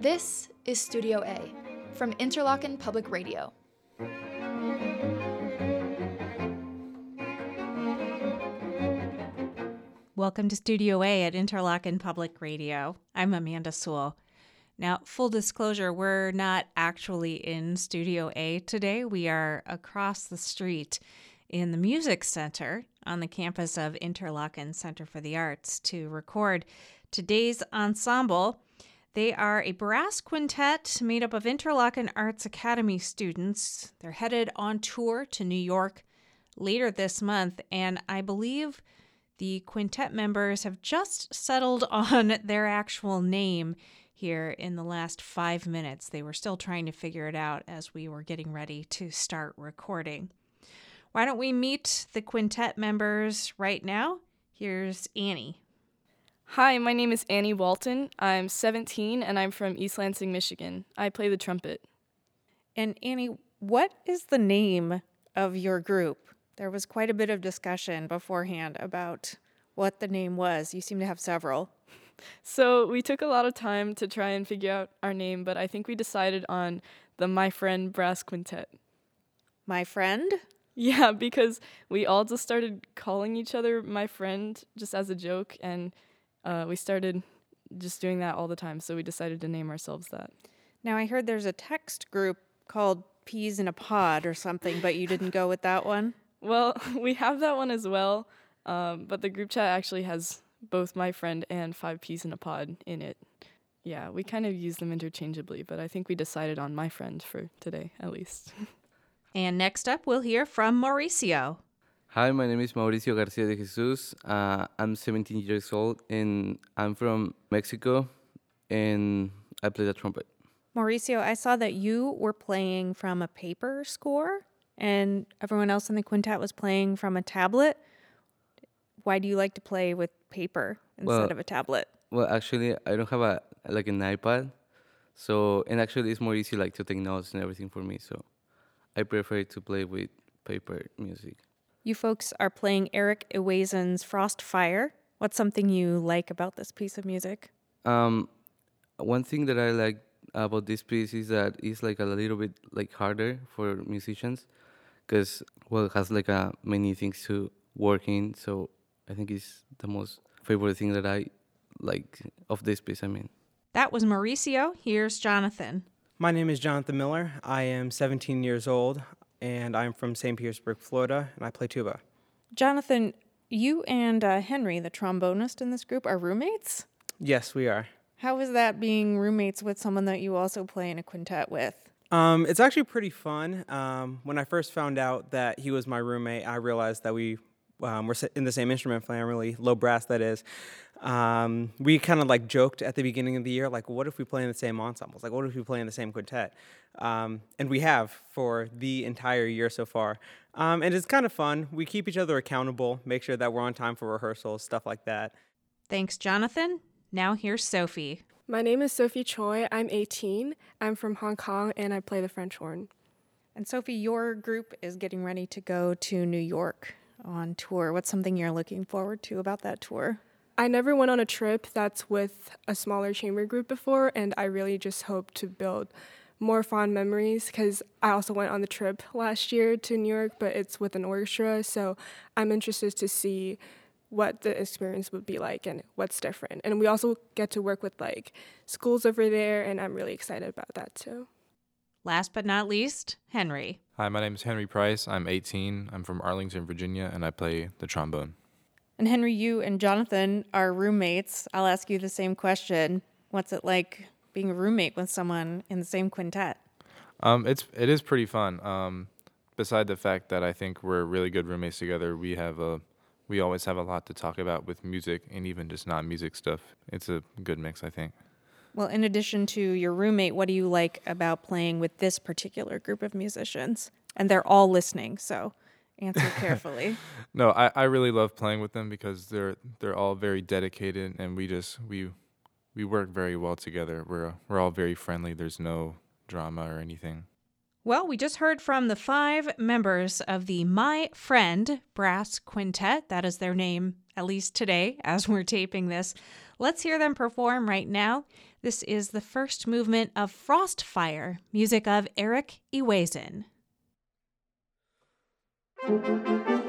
This is Studio A from Interlochen Public Radio. Welcome to Studio A at Interlochen Public Radio. I'm Amanda Sewell. Now, full disclosure, we're not actually in Studio A today. We are across the street in the Music Center on the campus of Interlochen Center for the Arts to record today's ensemble. They are a brass quintet made up of Interlochen Arts Academy students. They're headed on tour to New York later this month, and I believe the quintet members have just settled on their actual name here in the last five minutes. They were still trying to figure it out as we were getting ready to start recording. Why don't we meet the quintet members right now? Here's Annie. Hi, my name is Annie Walton. I'm 17 and I'm from East Lansing, Michigan. I play the trumpet. And Annie, what is the name of your group? There was quite a bit of discussion beforehand about what the name was. You seem to have several. So we took a lot of time to try and figure out our name, but I think we decided on the My Friend Brass Quintet. My friend? Yeah, because we all just started calling each other my friend just as a joke, and uh, we started just doing that all the time. So we decided to name ourselves that. Now, I heard there's a text group called Peas in a Pod or something, but you didn't go with that one? Well, we have that one as well, um, but the group chat actually has both my friend and Five Peas in a Pod in it. Yeah, we kind of use them interchangeably, but I think we decided on my friend for today, at least. and next up, we'll hear from Mauricio. Hi, my name is Mauricio Garcia de Jesus. Uh, I'm 17 years old and I'm from Mexico and I play the trumpet. Mauricio, I saw that you were playing from a paper score and everyone else in the quintet was playing from a tablet. Why do you like to play with paper instead Well- of a tablet? Well, actually, I don't have a like an iPad, so and actually it's more easy like to take notes and everything for me. So I prefer to play with paper music. You folks are playing Eric Ewazen's Frost Fire. What's something you like about this piece of music? Um, one thing that I like about this piece is that it's like a little bit like harder for musicians, because well, it has like a many things to work in. So I think it's the most favorite thing that I like of this piece. I mean. That was Mauricio. Here's Jonathan. My name is Jonathan Miller. I am 17 years old and I'm from St. Petersburg, Florida, and I play tuba. Jonathan, you and uh, Henry, the trombonist in this group, are roommates? Yes, we are. How is that being roommates with someone that you also play in a quintet with? Um, it's actually pretty fun. Um, when I first found out that he was my roommate, I realized that we um, were in the same instrument family, low brass that is. Um, we kind of like joked at the beginning of the year, like, what if we play in the same ensembles? Like, what if we play in the same quintet? Um, and we have for the entire year so far. Um, and it's kind of fun. We keep each other accountable, make sure that we're on time for rehearsals, stuff like that. Thanks, Jonathan. Now here's Sophie. My name is Sophie Choy. I'm 18. I'm from Hong Kong and I play the French horn. And Sophie, your group is getting ready to go to New York on tour. What's something you're looking forward to about that tour? I never went on a trip that's with a smaller chamber group before, and I really just hope to build more fond memories because I also went on the trip last year to New York, but it's with an orchestra. So I'm interested to see what the experience would be like and what's different. And we also get to work with like schools over there, and I'm really excited about that too. Last but not least, Henry. Hi, my name is Henry Price. I'm 18. I'm from Arlington, Virginia, and I play the trombone. And Henry, you and Jonathan are roommates. I'll ask you the same question. What's it like being a roommate with someone in the same quintet? Um, it's it is pretty fun. Um, beside the fact that I think we're really good roommates together, we have a we always have a lot to talk about with music and even just non music stuff. It's a good mix, I think. Well, in addition to your roommate, what do you like about playing with this particular group of musicians? And they're all listening, so answer carefully. No, I, I really love playing with them because they're they're all very dedicated and we just we we work very well together. We're we're all very friendly. There's no drama or anything. Well, we just heard from the five members of the My Friend Brass Quintet. That is their name at least today as we're taping this. Let's hear them perform right now. This is the first movement of Frostfire, music of Eric Música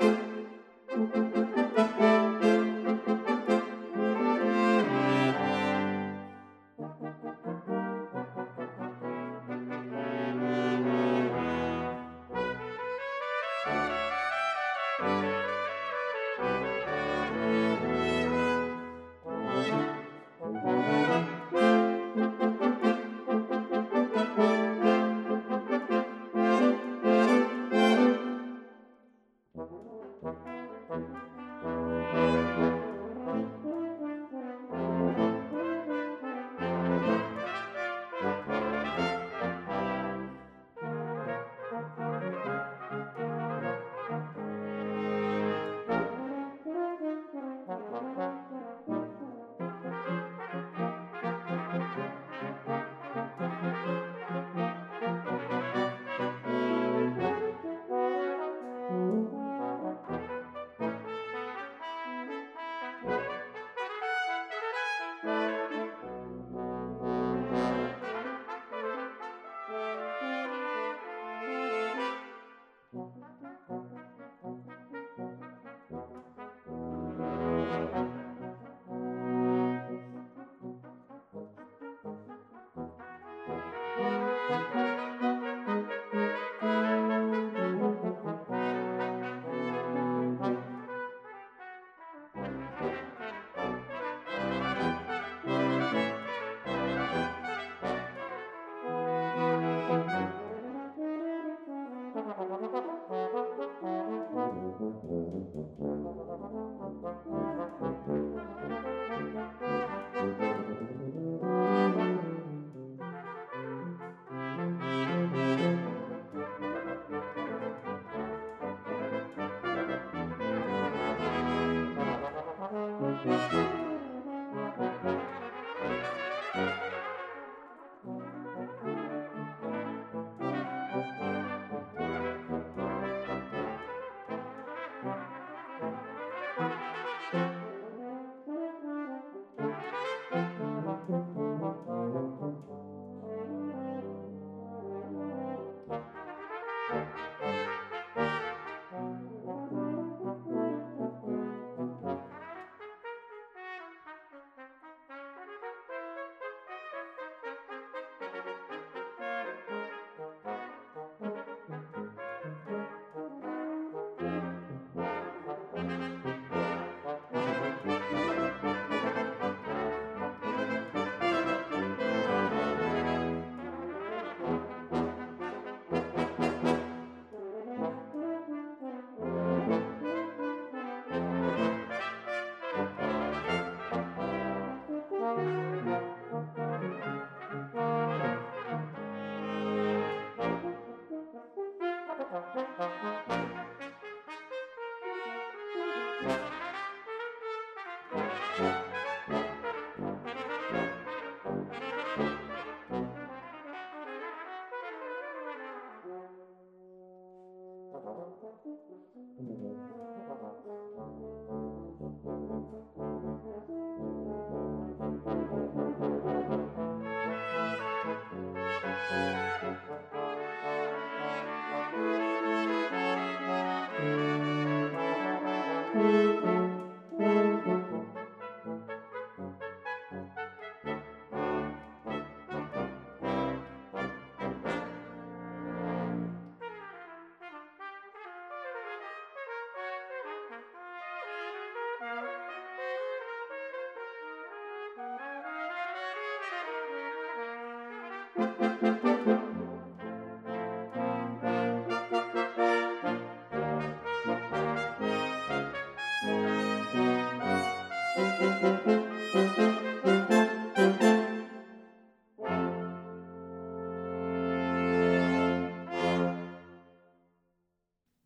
Ewazen.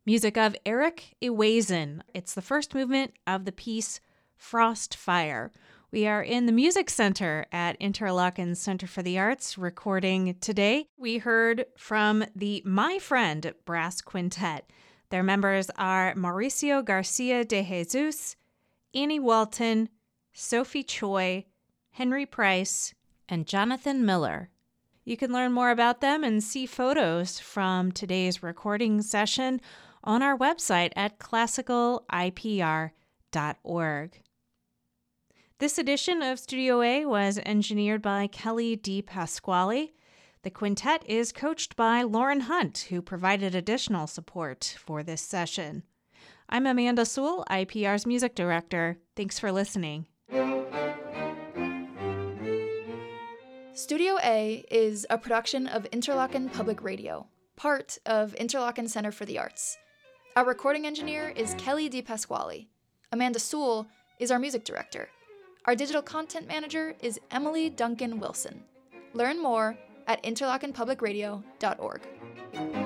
Music of Eric Ewazen. It's the first movement of the piece Frostfire. We are in the Music Center at Interlochen Center for the Arts recording today. We heard from the My Friend Brass Quintet. Their members are Mauricio Garcia de Jesus, Annie Walton, Sophie Choy, Henry Price, and Jonathan Miller. You can learn more about them and see photos from today's recording session on our website at classicalipr.org. This edition of Studio A was engineered by Kelly D. Pasquale. The quintet is coached by Lauren Hunt, who provided additional support for this session. I'm Amanda Sewell, IPR's music director. Thanks for listening. Studio A is a production of Interlochen Public Radio, part of Interlochen Center for the Arts. Our recording engineer is Kelly D. Pasquale. Amanda Sewell is our music director. Our digital content manager is Emily Duncan Wilson. Learn more at interlochenpublicradio.org.